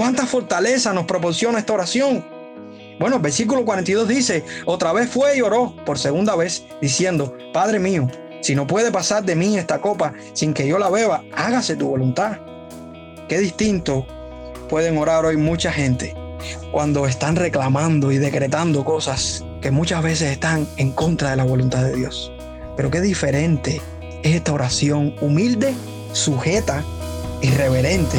¿Cuánta fortaleza nos proporciona esta oración? Bueno, el versículo 42 dice, otra vez fue y oró por segunda vez, diciendo, Padre mío, si no puede pasar de mí esta copa sin que yo la beba, hágase tu voluntad. Qué distinto pueden orar hoy mucha gente cuando están reclamando y decretando cosas que muchas veces están en contra de la voluntad de Dios. Pero qué diferente es esta oración humilde, sujeta y reverente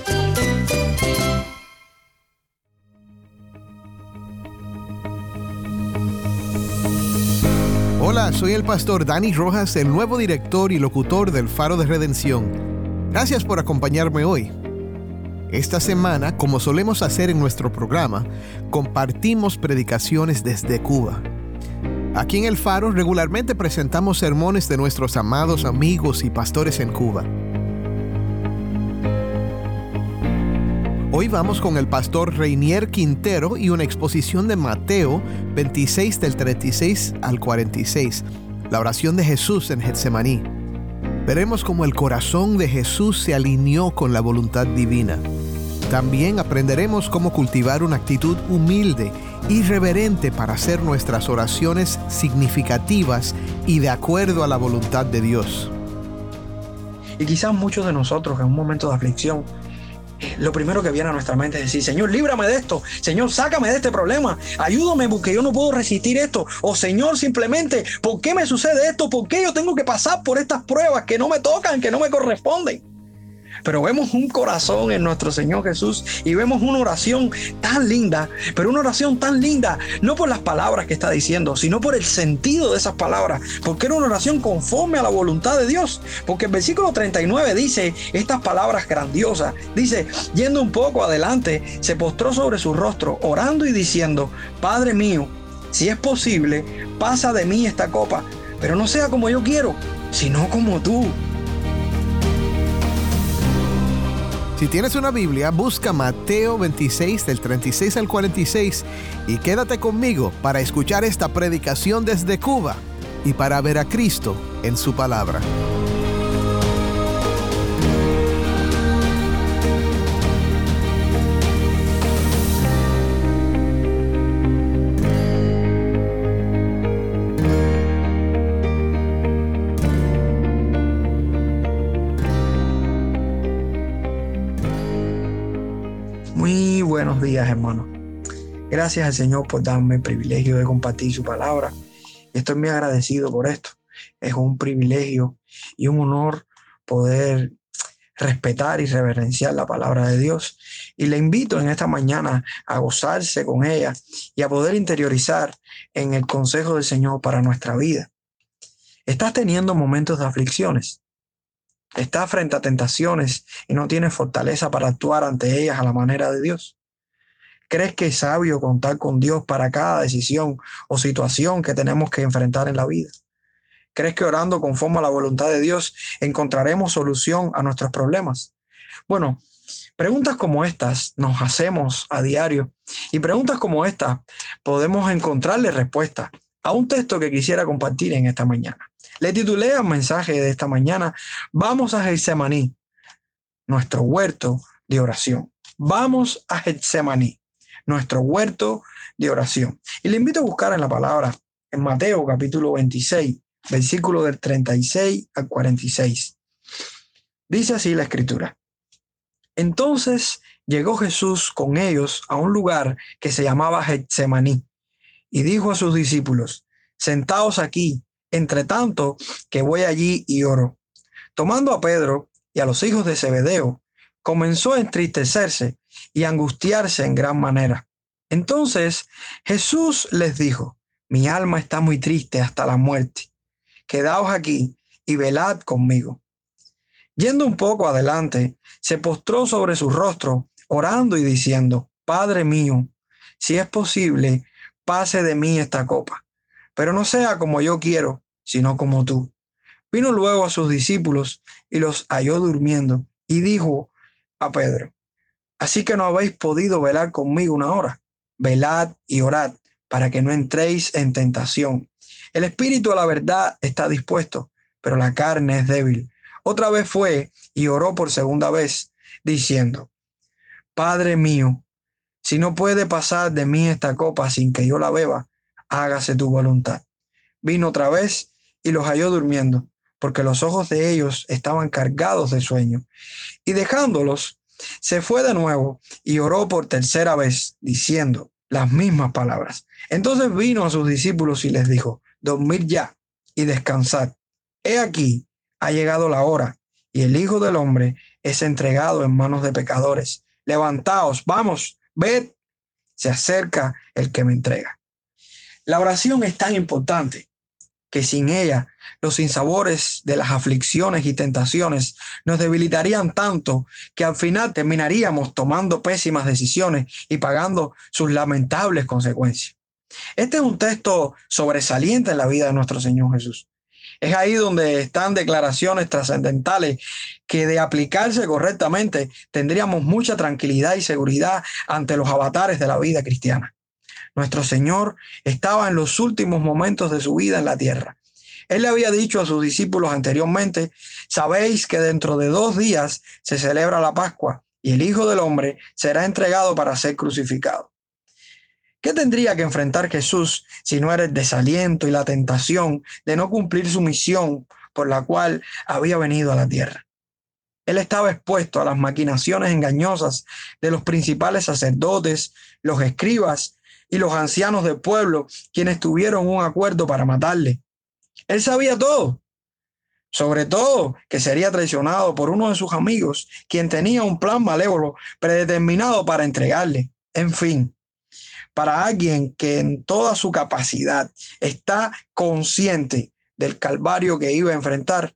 Hola, soy el pastor Dani Rojas, el nuevo director y locutor del Faro de Redención. Gracias por acompañarme hoy. Esta semana, como solemos hacer en nuestro programa, compartimos predicaciones desde Cuba. Aquí en el Faro regularmente presentamos sermones de nuestros amados amigos y pastores en Cuba. Hoy vamos con el pastor Reinier Quintero y una exposición de Mateo 26 del 36 al 46, la oración de Jesús en Getsemaní. Veremos cómo el corazón de Jesús se alineó con la voluntad divina. También aprenderemos cómo cultivar una actitud humilde y reverente para hacer nuestras oraciones significativas y de acuerdo a la voluntad de Dios. Y quizás muchos de nosotros en un momento de aflicción lo primero que viene a nuestra mente es decir, Señor, líbrame de esto, Señor, sácame de este problema, ayúdame porque yo no puedo resistir esto, o Señor, simplemente, ¿por qué me sucede esto? ¿Por qué yo tengo que pasar por estas pruebas que no me tocan, que no me corresponden? Pero vemos un corazón en nuestro Señor Jesús y vemos una oración tan linda, pero una oración tan linda, no por las palabras que está diciendo, sino por el sentido de esas palabras, porque era una oración conforme a la voluntad de Dios. Porque el versículo 39 dice estas palabras grandiosas, dice, yendo un poco adelante, se postró sobre su rostro, orando y diciendo, Padre mío, si es posible, pasa de mí esta copa, pero no sea como yo quiero, sino como tú. Si tienes una Biblia, busca Mateo 26 del 36 al 46 y quédate conmigo para escuchar esta predicación desde Cuba y para ver a Cristo en su palabra. Días, hermano. Gracias al Señor por darme el privilegio de compartir su palabra. Estoy muy agradecido por esto. Es un privilegio y un honor poder respetar y reverenciar la palabra de Dios. Y le invito en esta mañana a gozarse con ella y a poder interiorizar en el consejo del Señor para nuestra vida. ¿Estás teniendo momentos de aflicciones? ¿Estás frente a tentaciones y no tienes fortaleza para actuar ante ellas a la manera de Dios? ¿Crees que es sabio contar con Dios para cada decisión o situación que tenemos que enfrentar en la vida? ¿Crees que orando conforme a la voluntad de Dios encontraremos solución a nuestros problemas? Bueno, preguntas como estas nos hacemos a diario y preguntas como estas podemos encontrarle respuesta a un texto que quisiera compartir en esta mañana. Le titulé el mensaje de esta mañana, Vamos a Getsemaní, nuestro huerto de oración. Vamos a Getsemaní nuestro huerto de oración. Y le invito a buscar en la palabra en Mateo capítulo 26, versículo del 36 al 46. Dice así la escritura. Entonces llegó Jesús con ellos a un lugar que se llamaba Getsemaní y dijo a sus discípulos, sentaos aquí, entre tanto que voy allí y oro. Tomando a Pedro y a los hijos de Zebedeo, comenzó a entristecerse y angustiarse en gran manera. Entonces Jesús les dijo, mi alma está muy triste hasta la muerte. quedaos aquí y velad conmigo. Yendo un poco adelante, se postró sobre su rostro, orando y diciendo, Padre mío, si es posible, pase de mí esta copa, pero no sea como yo quiero, sino como tú. Vino luego a sus discípulos y los halló durmiendo y dijo a Pedro, Así que no habéis podido velar conmigo una hora. Velad y orad para que no entréis en tentación. El espíritu a la verdad está dispuesto, pero la carne es débil. Otra vez fue y oró por segunda vez, diciendo, Padre mío, si no puede pasar de mí esta copa sin que yo la beba, hágase tu voluntad. Vino otra vez y los halló durmiendo, porque los ojos de ellos estaban cargados de sueño. Y dejándolos, se fue de nuevo y oró por tercera vez, diciendo las mismas palabras. Entonces vino a sus discípulos y les dijo, dormid ya y descansad. He aquí, ha llegado la hora, y el Hijo del Hombre es entregado en manos de pecadores. Levantaos, vamos, ved, se acerca el que me entrega. La oración es tan importante que sin ella los sinsabores de las aflicciones y tentaciones nos debilitarían tanto que al final terminaríamos tomando pésimas decisiones y pagando sus lamentables consecuencias. Este es un texto sobresaliente en la vida de nuestro Señor Jesús. Es ahí donde están declaraciones trascendentales que de aplicarse correctamente tendríamos mucha tranquilidad y seguridad ante los avatares de la vida cristiana. Nuestro Señor estaba en los últimos momentos de su vida en la tierra. Él le había dicho a sus discípulos anteriormente, sabéis que dentro de dos días se celebra la Pascua y el Hijo del Hombre será entregado para ser crucificado. ¿Qué tendría que enfrentar Jesús si no era el desaliento y la tentación de no cumplir su misión por la cual había venido a la tierra? Él estaba expuesto a las maquinaciones engañosas de los principales sacerdotes, los escribas y los ancianos del pueblo, quienes tuvieron un acuerdo para matarle. Él sabía todo, sobre todo que sería traicionado por uno de sus amigos, quien tenía un plan malévolo predeterminado para entregarle. En fin, para alguien que en toda su capacidad está consciente del calvario que iba a enfrentar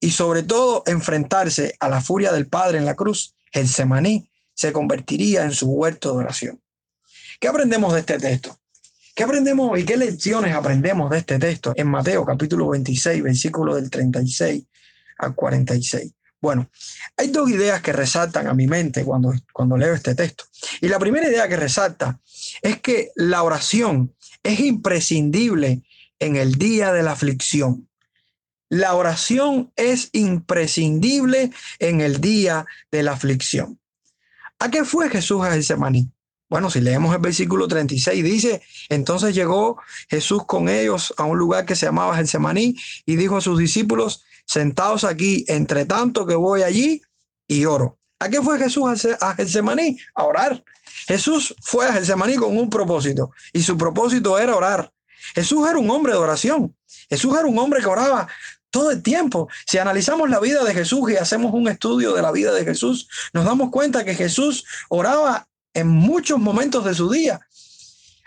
y sobre todo enfrentarse a la furia del Padre en la cruz, el semaní se convertiría en su huerto de oración. ¿Qué aprendemos de este texto? ¿Qué aprendemos y qué lecciones aprendemos de este texto en Mateo capítulo 26, versículo del 36 al 46? Bueno, hay dos ideas que resaltan a mi mente cuando, cuando leo este texto. Y la primera idea que resalta es que la oración es imprescindible en el día de la aflicción. La oración es imprescindible en el día de la aflicción. ¿A qué fue Jesús a Getsemaní? Bueno, si leemos el versículo 36, dice, entonces llegó Jesús con ellos a un lugar que se llamaba Getsemaní y dijo a sus discípulos, sentados aquí, entre tanto que voy allí y oro. ¿A qué fue Jesús a Getsemaní? A orar. Jesús fue a Getsemaní con un propósito y su propósito era orar. Jesús era un hombre de oración. Jesús era un hombre que oraba todo el tiempo. Si analizamos la vida de Jesús y hacemos un estudio de la vida de Jesús, nos damos cuenta que Jesús oraba en muchos momentos de su día.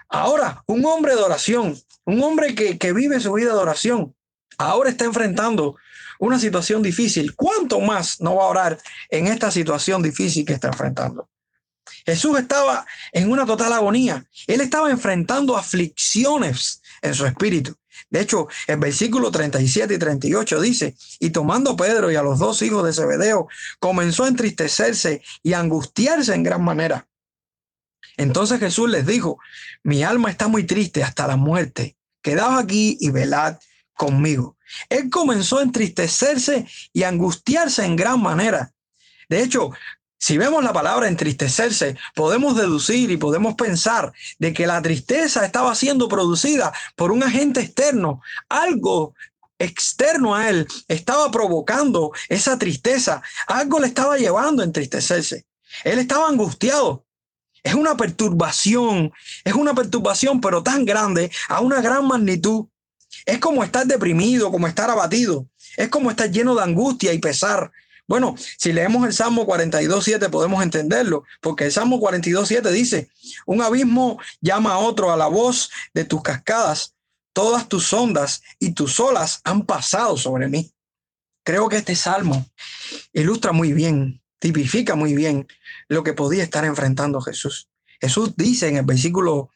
Ahora, un hombre de oración, un hombre que, vive su vida de oración, ahora está enfrentando una situación difícil. ¿Cuánto más no va a orar en esta situación difícil que está enfrentando? Jesús estaba en una total agonía. Él estaba enfrentando aflicciones en su espíritu. De hecho, el versículo 37 y 38 dice, y tomando Pedro y a los dos hijos de Zebedeo, comenzó a entristecerse y a angustiarse en gran manera. Entonces Jesús les dijo, mi alma está muy triste hasta la muerte. Quedaos aquí y velad conmigo. Él comenzó a entristecerse y a angustiarse en gran manera. De hecho, si vemos la palabra entristecerse, podemos deducir y podemos pensar de que la tristeza estaba siendo producida por un agente externo, algo externo a él estaba provocando esa tristeza, algo le estaba llevando a entristecerse. Él estaba angustiado. Es una perturbación, es una perturbación, pero tan grande, a una gran magnitud. Es como estar deprimido, como estar abatido. Es como estar lleno de angustia y pesar. Bueno, si leemos el Salmo 42.7 podemos entenderlo, porque el Salmo 42.7 dice, un abismo llama a otro a la voz de tus cascadas, todas tus ondas y tus olas han pasado sobre mí. Creo que este salmo ilustra muy bien, tipifica muy bien lo que podía estar enfrentando Jesús. Jesús dice en el versículo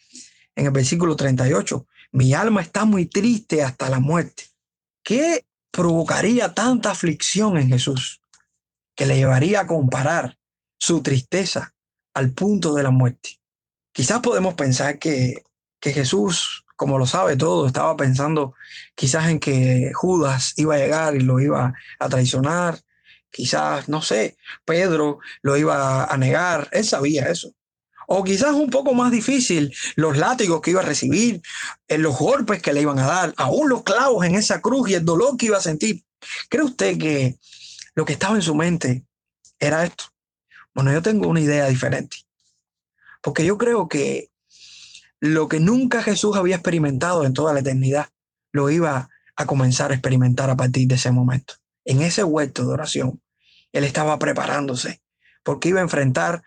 en el versículo 38, mi alma está muy triste hasta la muerte. ¿Qué provocaría tanta aflicción en Jesús que le llevaría a comparar su tristeza al punto de la muerte? Quizás podemos pensar que, que Jesús, como lo sabe todo, estaba pensando quizás en que Judas iba a llegar y lo iba a traicionar. Quizás, no sé, Pedro lo iba a negar. Él sabía eso o quizás un poco más difícil, los látigos que iba a recibir, eh, los golpes que le iban a dar, aún los clavos en esa cruz y el dolor que iba a sentir. ¿Cree usted que lo que estaba en su mente era esto? Bueno, yo tengo una idea diferente. Porque yo creo que lo que nunca Jesús había experimentado en toda la eternidad, lo iba a comenzar a experimentar a partir de ese momento. En ese huerto de oración, él estaba preparándose porque iba a enfrentar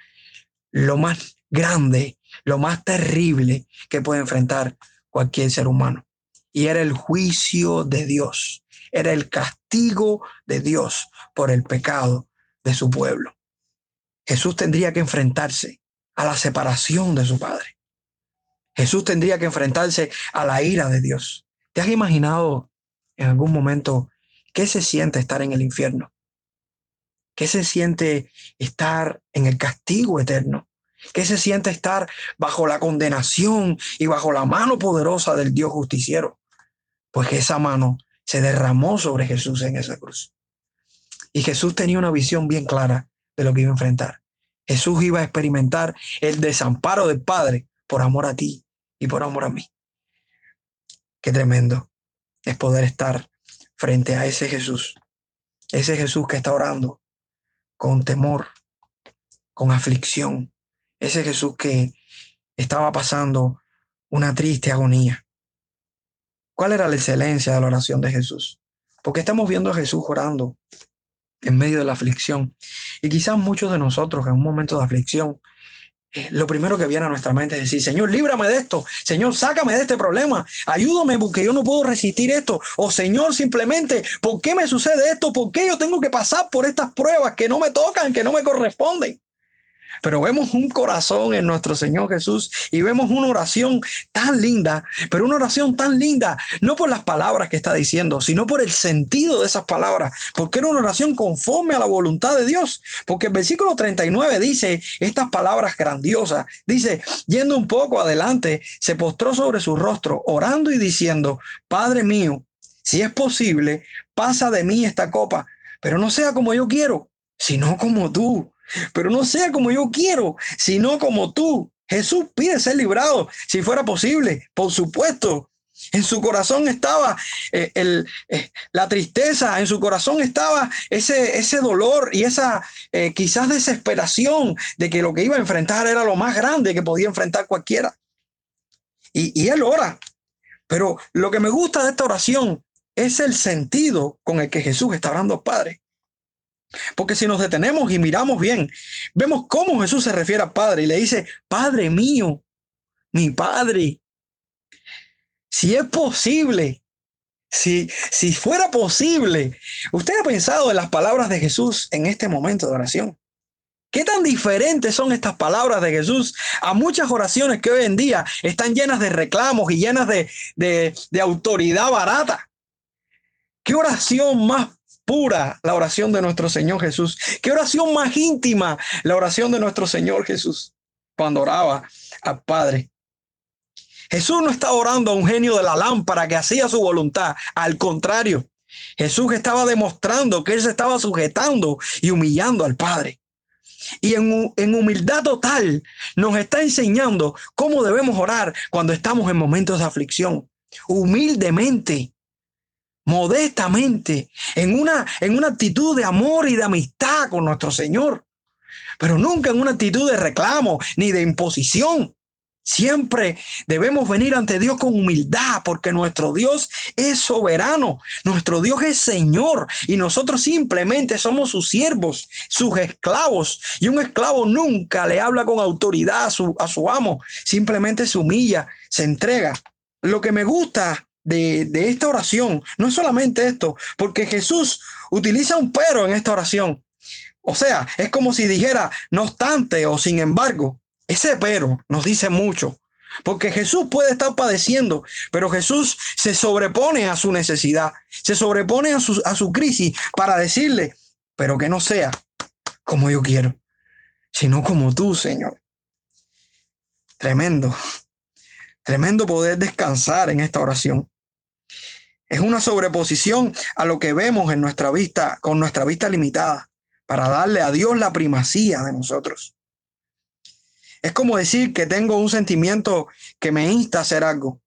lo más grande, lo más terrible que puede enfrentar cualquier ser humano. Y era el juicio de Dios, era el castigo de Dios por el pecado de su pueblo. Jesús tendría que enfrentarse a la separación de su Padre. Jesús tendría que enfrentarse a la ira de Dios. ¿Te has imaginado en algún momento qué se siente estar en el infierno? ¿Qué se siente estar en el castigo eterno? ¿Qué se siente estar bajo la condenación y bajo la mano poderosa del Dios justiciero? Pues que esa mano se derramó sobre Jesús en esa cruz. Y Jesús tenía una visión bien clara de lo que iba a enfrentar. Jesús iba a experimentar el desamparo del Padre por amor a ti y por amor a mí. Qué tremendo es poder estar frente a ese Jesús, ese Jesús que está orando con temor, con aflicción, ese Jesús que estaba pasando una triste agonía. ¿Cuál era la excelencia de la oración de Jesús? Porque estamos viendo a Jesús orando en medio de la aflicción. Y quizás muchos de nosotros en un momento de aflicción, lo primero que viene a nuestra mente es decir, Señor, líbrame de esto, Señor, sácame de este problema, ayúdame porque yo no puedo resistir esto. O Señor, simplemente, ¿por qué me sucede esto? ¿Por qué yo tengo que pasar por estas pruebas que no me tocan, que no me corresponden? Pero vemos un corazón en nuestro Señor Jesús y vemos una oración tan linda, pero una oración tan linda, no por las palabras que está diciendo, sino por el sentido de esas palabras, porque era una oración conforme a la voluntad de Dios, porque el versículo 39 dice estas palabras grandiosas, dice, yendo un poco adelante, se postró sobre su rostro, orando y diciendo, Padre mío, si es posible, pasa de mí esta copa, pero no sea como yo quiero, sino como tú. Pero no sea como yo quiero, sino como tú. Jesús pide ser librado, si fuera posible, por supuesto. En su corazón estaba eh, el, eh, la tristeza, en su corazón estaba ese, ese dolor y esa eh, quizás desesperación de que lo que iba a enfrentar era lo más grande que podía enfrentar cualquiera. Y, y él ora. Pero lo que me gusta de esta oración es el sentido con el que Jesús está hablando Padre. Porque si nos detenemos y miramos bien, vemos cómo Jesús se refiere al Padre y le dice, Padre mío, mi Padre. Si es posible, si, si fuera posible, usted ha pensado en las palabras de Jesús en este momento de oración. ¿Qué tan diferentes son estas palabras de Jesús a muchas oraciones que hoy en día están llenas de reclamos y llenas de, de, de autoridad barata? ¿Qué oración más pura la oración de nuestro Señor Jesús. Qué oración más íntima la oración de nuestro Señor Jesús cuando oraba al Padre. Jesús no estaba orando a un genio de la lámpara que hacía su voluntad. Al contrario, Jesús estaba demostrando que él se estaba sujetando y humillando al Padre. Y en, en, humildad total nos está enseñando cómo debemos orar cuando estamos en momentos de aflicción. Humildemente, modestamente, en una, en una actitud de amor y de amistad con nuestro Señor, pero nunca en una actitud de reclamo ni de imposición. Siempre debemos venir ante Dios con humildad porque nuestro Dios es soberano, nuestro Dios es Señor y nosotros simplemente somos sus siervos, sus esclavos. Y un esclavo nunca le habla con autoridad a su, a su amo, simplemente se humilla, se entrega. Lo que me gusta de, esta oración no es solamente esto, porque Jesús utiliza un pero en esta oración. O sea, es como si dijera, no obstante o sin embargo, ese pero nos dice mucho. Porque Jesús puede estar padeciendo, pero Jesús se sobrepone a su necesidad, se sobrepone a su, a su crisis para decirle, pero que no sea como yo quiero, sino como tú, Señor. Tremendo, tremendo poder descansar en esta oración. Es una sobreposición a lo que vemos en nuestra vista, con nuestra vista limitada, para darle a Dios la primacía de nosotros. Es como decir que tengo un sentimiento que me insta a hacer algo.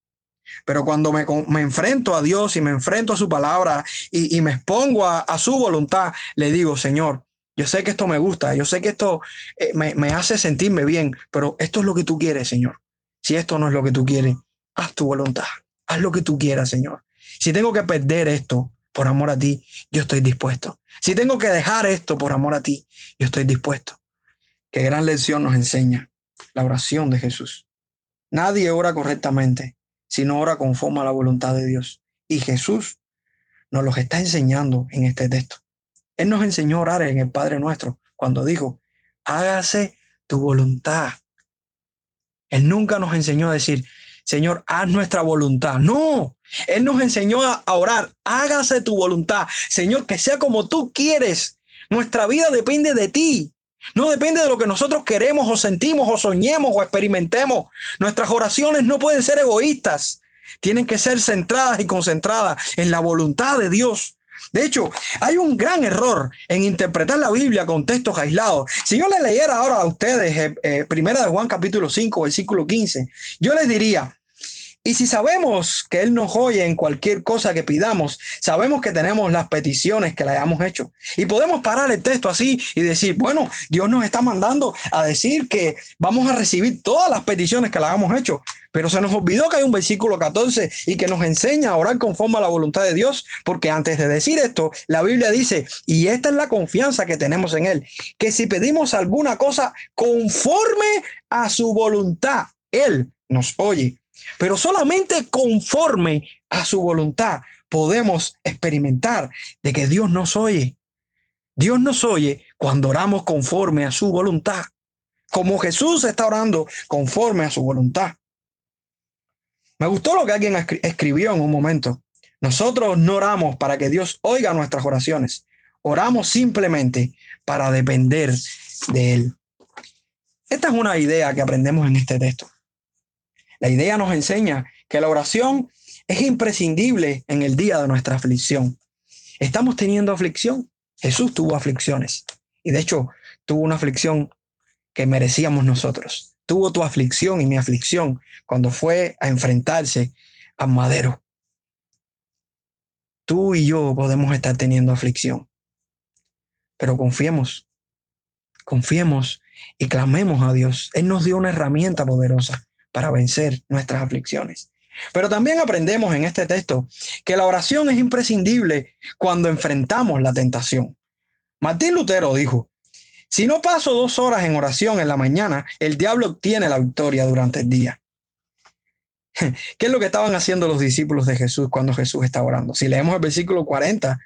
Pero cuando me, me enfrento a Dios y me enfrento a su palabra y, me expongo a, a, su voluntad, le digo, Señor, yo sé que esto me gusta, yo sé que esto eh, me, me hace sentirme bien, pero esto es lo que tú quieres, Señor. Si esto no es lo que tú quieres, haz tu voluntad, haz lo que tú quieras, Señor. Si tengo que perder esto por amor a ti, yo estoy dispuesto. Si tengo que dejar esto por amor a ti, yo estoy dispuesto. Qué gran lección nos enseña la oración de Jesús. Nadie ora correctamente si no ora conforme a la voluntad de Dios. Y Jesús nos lo está enseñando en este texto. Él nos enseñó a orar en el Padre nuestro cuando dijo, hágase tu voluntad. Él nunca nos enseñó a decir, Señor, haz nuestra voluntad. No, Él nos enseñó a orar, hágase tu voluntad. Señor, que sea como tú quieres. Nuestra vida depende de ti. No depende de lo que nosotros queremos o sentimos o soñemos o experimentemos. Nuestras oraciones no pueden ser egoístas. Tienen que ser centradas y concentradas en la voluntad de Dios. De hecho, hay un gran error en interpretar la Biblia con textos aislados. Si yo le leyera ahora a ustedes eh, eh, Primera de Juan capítulo 5, versículo 15, yo les diría, y si sabemos que Él nos oye en cualquier cosa que pidamos, sabemos que tenemos las peticiones que le hayamos hecho. Y podemos parar el texto así y decir, bueno, Dios nos está mandando a decir que vamos a recibir todas las peticiones que le hayamos hecho. Pero se nos olvidó que hay un versículo 14 y que nos enseña a orar conforme a la voluntad de Dios, porque antes de decir esto, la Biblia dice, y esta es la confianza que tenemos en Él, que si pedimos alguna cosa conforme a su voluntad, Él nos oye. Pero solamente conforme a su voluntad podemos experimentar de que Dios nos oye. Dios nos oye cuando oramos conforme a su voluntad, como Jesús está orando conforme a su voluntad. Me gustó lo que alguien escribió en un momento. Nosotros no oramos para que Dios oiga nuestras oraciones. Oramos simplemente para depender de Él. Esta es una idea que aprendemos en este texto. La idea nos enseña que la oración es imprescindible en el día de nuestra aflicción. Estamos teniendo aflicción. Jesús tuvo aflicciones. Y de hecho, tuvo una aflicción que merecíamos nosotros. Tuvo tu aflicción y mi aflicción cuando fue a enfrentarse a madero. Tú y yo podemos estar teniendo aflicción. Pero confiemos, confiemos y clamemos a Dios. Él nos dio una herramienta poderosa para vencer nuestras aflicciones. Pero también aprendemos en este texto que la oración es imprescindible cuando enfrentamos la tentación. Martín Lutero dijo, si no paso dos horas en oración en la mañana, el diablo obtiene la victoria durante el día. ¿Qué es lo que estaban haciendo los discípulos de Jesús cuando Jesús estaba orando? Si leemos el versículo 40,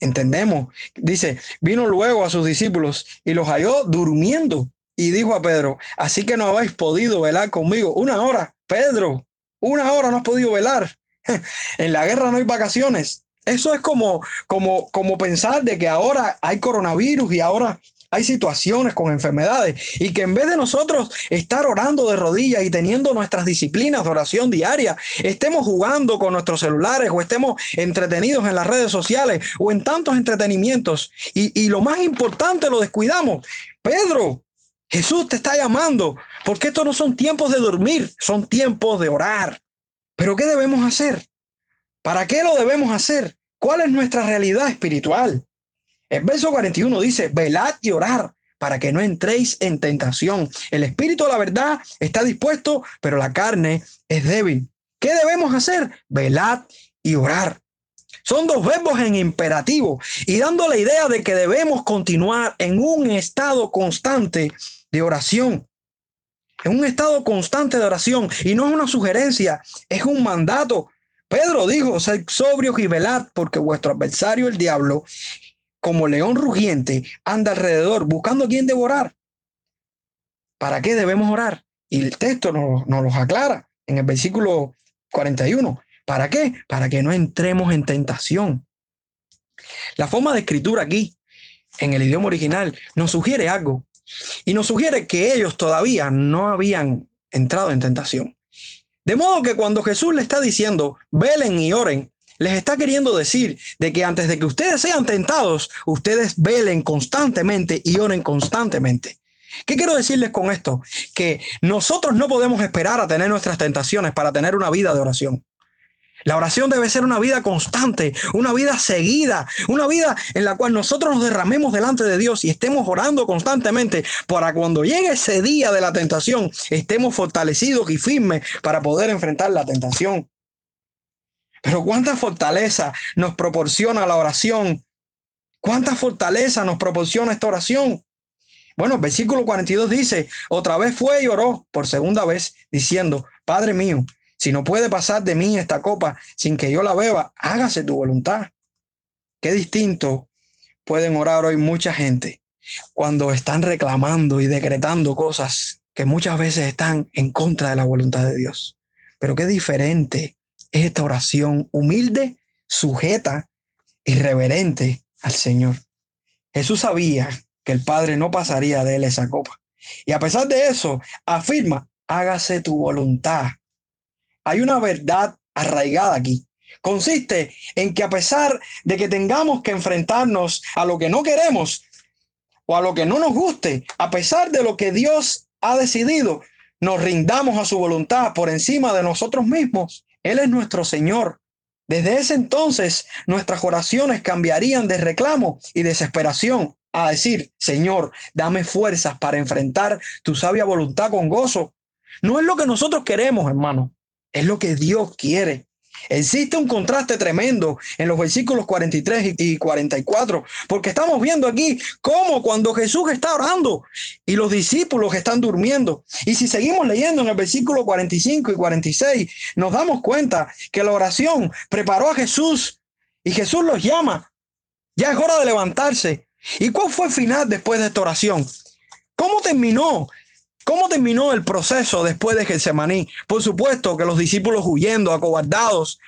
entendemos. Dice, vino luego a sus discípulos y los halló durmiendo y dijo a Pedro, así que no habéis podido velar conmigo una hora. Pedro, una hora no has podido velar. en la guerra no hay vacaciones. Eso es como, como, como pensar de que ahora hay coronavirus y ahora hay situaciones con enfermedades y que en vez de nosotros estar orando de rodillas y teniendo nuestras disciplinas de oración diaria, estemos jugando con nuestros celulares o estemos entretenidos en las redes sociales o en tantos entretenimientos y, y lo más importante lo descuidamos. Pedro, Jesús te está llamando, porque estos no son tiempos de dormir, son tiempos de orar. Pero ¿qué debemos hacer? ¿Para qué lo debemos hacer? ¿Cuál es nuestra realidad espiritual? El verso 41 dice, velad y orar para que no entréis en tentación. El espíritu la verdad está dispuesto, pero la carne es débil. ¿Qué debemos hacer? Velad y orar. Son dos verbos en imperativo y dando la idea de que debemos continuar en un estado constante de oración. En un estado constante de oración. Y no es una sugerencia, es un mandato. Pedro dijo, sed sobrios y velad, porque vuestro adversario, el diablo, como león rugiente, anda alrededor buscando a quien devorar. ¿Para qué debemos orar? Y el texto nos, nos los aclara en el versículo 41. ¿Para qué? Para que no entremos en tentación. La forma de escritura aquí, en el idioma original, nos sugiere algo. Y nos sugiere que ellos todavía no habían entrado en tentación. De modo que cuando Jesús le está diciendo, velen y oren, les está queriendo decir de que antes de que ustedes sean tentados, ustedes velen constantemente y oren constantemente. ¿Qué quiero decirles con esto? Que nosotros no podemos esperar a tener nuestras tentaciones para tener una vida de oración. La oración debe ser una vida constante, una vida seguida, una vida en la cual nosotros nos derramemos delante de Dios y estemos orando constantemente para cuando llegue ese día de la tentación, estemos fortalecidos y firmes para poder enfrentar la tentación. Pero cuánta fortaleza nos proporciona la oración. Cuánta fortaleza nos proporciona esta oración. Bueno, versículo 42 dice, otra vez fue y oró por segunda vez, diciendo, Padre mío, si no puede pasar de mí esta copa sin que yo la beba, hágase tu voluntad. Qué distinto pueden orar hoy mucha gente cuando están reclamando y decretando cosas que muchas veces están en contra de la voluntad de Dios. Pero qué diferente es esta oración humilde, sujeta y reverente al Señor. Jesús sabía que el Padre no pasaría de él esa copa. Y a pesar de eso, afirma, hágase tu voluntad. Hay una verdad arraigada aquí. Consiste en que a pesar de que tengamos que enfrentarnos a lo que no queremos o a lo que no nos guste, a pesar de lo que Dios ha decidido, nos rindamos a su voluntad por encima de nosotros mismos. Él es nuestro Señor. Desde ese entonces, nuestras oraciones cambiarían de reclamo y desesperación a decir, Señor, dame fuerzas para enfrentar tu sabia voluntad con gozo. No es lo que nosotros queremos, hermano, es lo que Dios quiere. Existe un contraste tremendo en los versículos 43 y 44, porque estamos viendo aquí cómo cuando Jesús está orando y los discípulos están durmiendo. Y si seguimos leyendo en el versículo 45 y 46, nos damos cuenta que la oración preparó a Jesús y Jesús los llama. Ya es hora de levantarse ¿Y cuál fue el final después de esta oración? ¿Cómo terminó? ¿Cómo terminó el proceso después de Getsemaní? Por supuesto que los discípulos huyendo, acobardados,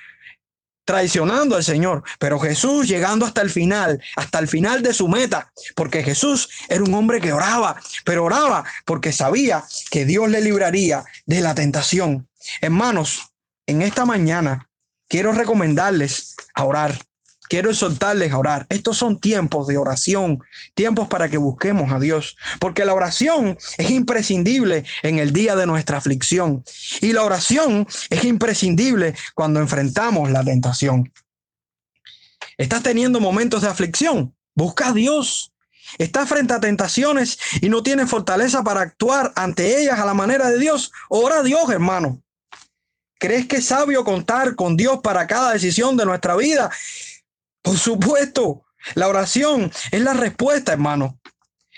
traicionando al Señor, pero Jesús llegando hasta el final, hasta el final de su meta, porque Jesús era un hombre que oraba, pero oraba porque sabía que Dios le libraría de la tentación. Hermanos, en esta mañana quiero recomendarles a orar quiero exhortarles a orar. Estos son tiempos de oración, tiempos para que busquemos a Dios, porque la oración es imprescindible en el día de nuestra aflicción y la oración es imprescindible cuando enfrentamos la tentación. ¿Estás teniendo momentos de aflicción? Busca a Dios. Estás frente a tentaciones y no tienes fortaleza para actuar ante ellas a la manera de Dios. Ora a Dios, hermano. ¿Crees que es sabio contar con Dios para cada decisión de nuestra vida? Por supuesto, la oración es la respuesta, hermano.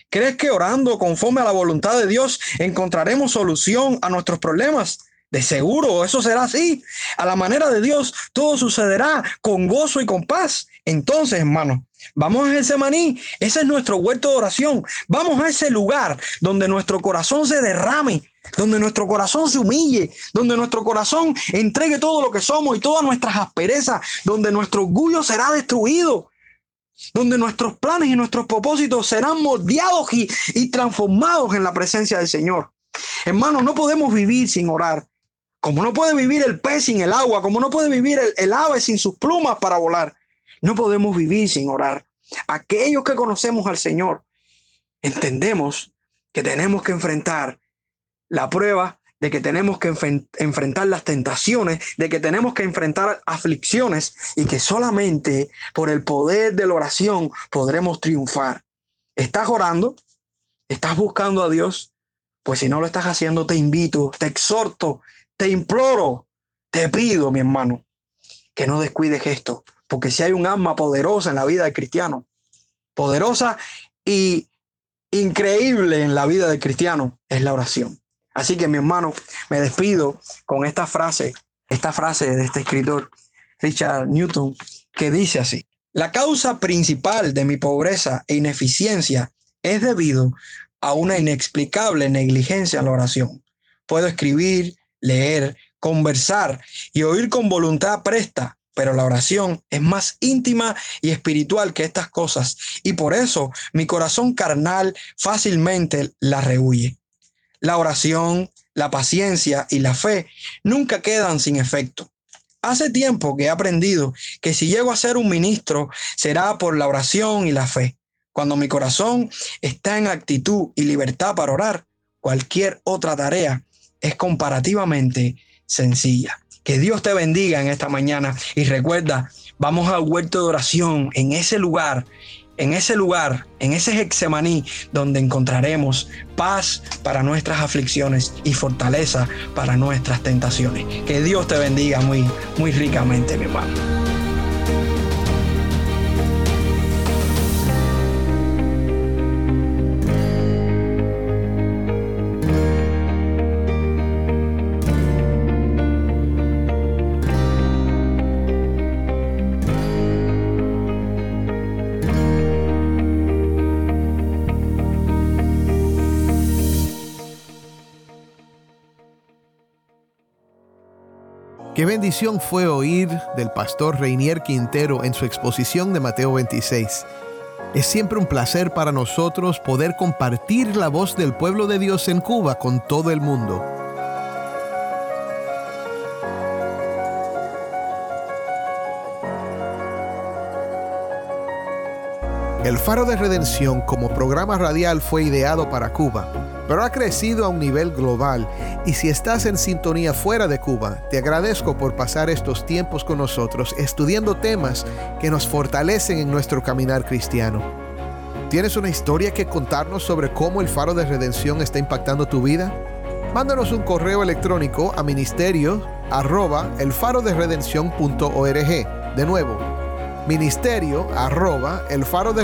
¿Crees que orando conforme a la voluntad de Dios encontraremos solución a nuestros problemas? De seguro, eso será así. A la manera de Dios, todo sucederá con gozo y con paz. Entonces, hermano, vamos a ese maní. Ese es nuestro huerto de oración. Vamos a ese lugar donde nuestro corazón se derrame, donde nuestro corazón se humille, donde nuestro corazón entregue todo lo que somos y todas nuestras asperezas, donde nuestro orgullo será destruido, donde nuestros planes y nuestros propósitos serán moldeados y, y transformados en la presencia del Señor. Hermano, no podemos vivir sin orar. Como no puede vivir el pez sin el agua, como no puede vivir el, ave sin sus plumas para volar, no podemos vivir sin orar. Aquellos que conocemos al Señor, entendemos que tenemos que enfrentar la prueba, de que tenemos que enfrentar las tentaciones, de que tenemos que enfrentar aflicciones y que solamente por el poder de la oración podremos triunfar. ¿Estás orando? ¿Estás buscando a Dios? Pues si no lo estás haciendo, te invito, te exhorto te imploro, te pido, mi hermano, que no descuides esto, porque si hay un alma poderosa en la vida del cristiano, poderosa y increíble en la vida del cristiano, es la oración. Así que, mi hermano, me despido con esta frase, esta frase de este escritor. Richard Newton, que dice así, la causa principal de mi pobreza e ineficiencia es debido a una inexplicable negligencia en la oración. Puedo escribir, leer, conversar y oír con voluntad presta, pero la oración es más íntima y espiritual que estas cosas y por eso mi corazón carnal fácilmente la rehuye. La oración, la paciencia y la fe nunca quedan sin efecto. Hace tiempo que he aprendido que si llego a ser un ministro será por la oración y la fe. Cuando mi corazón está en actitud y libertad para orar, cualquier otra tarea es comparativamente sencilla. Que Dios te bendiga en esta mañana y recuerda, vamos al huerto de oración en ese lugar en ese lugar, en ese Hexemaní, donde encontraremos paz para nuestras aflicciones y fortaleza para nuestras tentaciones. Que Dios te bendiga muy, muy ricamente, mi hermano. Qué bendición fue oír del pastor Reinier Quintero en su exposición de Mateo 26. Es siempre un placer para nosotros poder compartir la voz del pueblo de Dios en Cuba con todo el mundo. El Faro de Redención como programa radial fue ideado para Cuba, pero ha crecido a un nivel global y si estás en sintonía fuera de Cuba, te agradezco por pasar estos tiempos con nosotros estudiando temas que nos fortalecen en nuestro caminar cristiano. ¿Tienes una historia que contarnos sobre cómo el Faro de Redención está impactando tu vida? Mándanos un correo electrónico a ministerio arroba. De nuevo, ministerio arroba el faro de.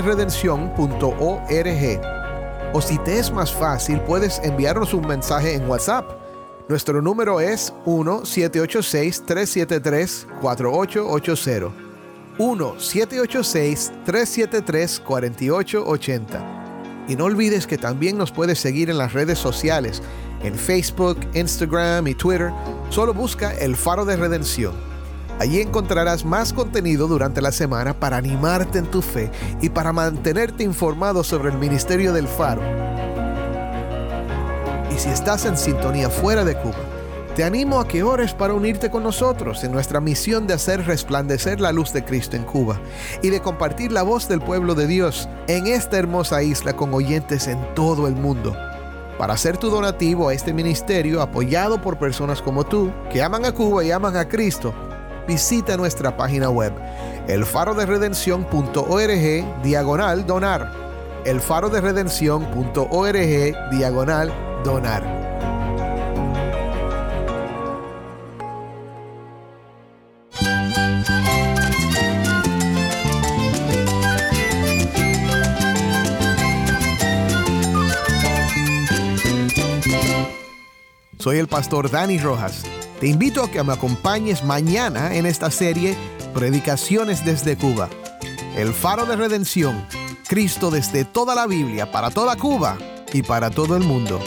O si te es más fácil, puedes enviarnos un mensaje en WhatsApp. Nuestro número es 1-786-373-4880. 1-786-373-4880. Y no olvides que también nos puedes seguir en las redes sociales, en Facebook, Instagram y Twitter. Solo busca el faro de redención. Allí encontrarás más contenido durante la semana para animarte en tu fe y para mantenerte informado sobre el ministerio del faro. Y si estás en sintonía fuera de Cuba, te animo a que ores para unirte con nosotros en nuestra misión de hacer resplandecer la luz de Cristo en Cuba y de compartir la voz del pueblo de Dios en esta hermosa isla con oyentes en todo el mundo. Para hacer tu donativo a este ministerio apoyado por personas como tú, que aman a Cuba y aman a Cristo, visita nuestra página web elfaroderedención.org diagonal donar. elfaroderedención.org diagonal donar. Soy el pastor Dani Rojas. Te invito a que me acompañes mañana en esta serie Predicaciones desde Cuba. El faro de redención, Cristo desde toda la Biblia, para toda Cuba y para todo el mundo.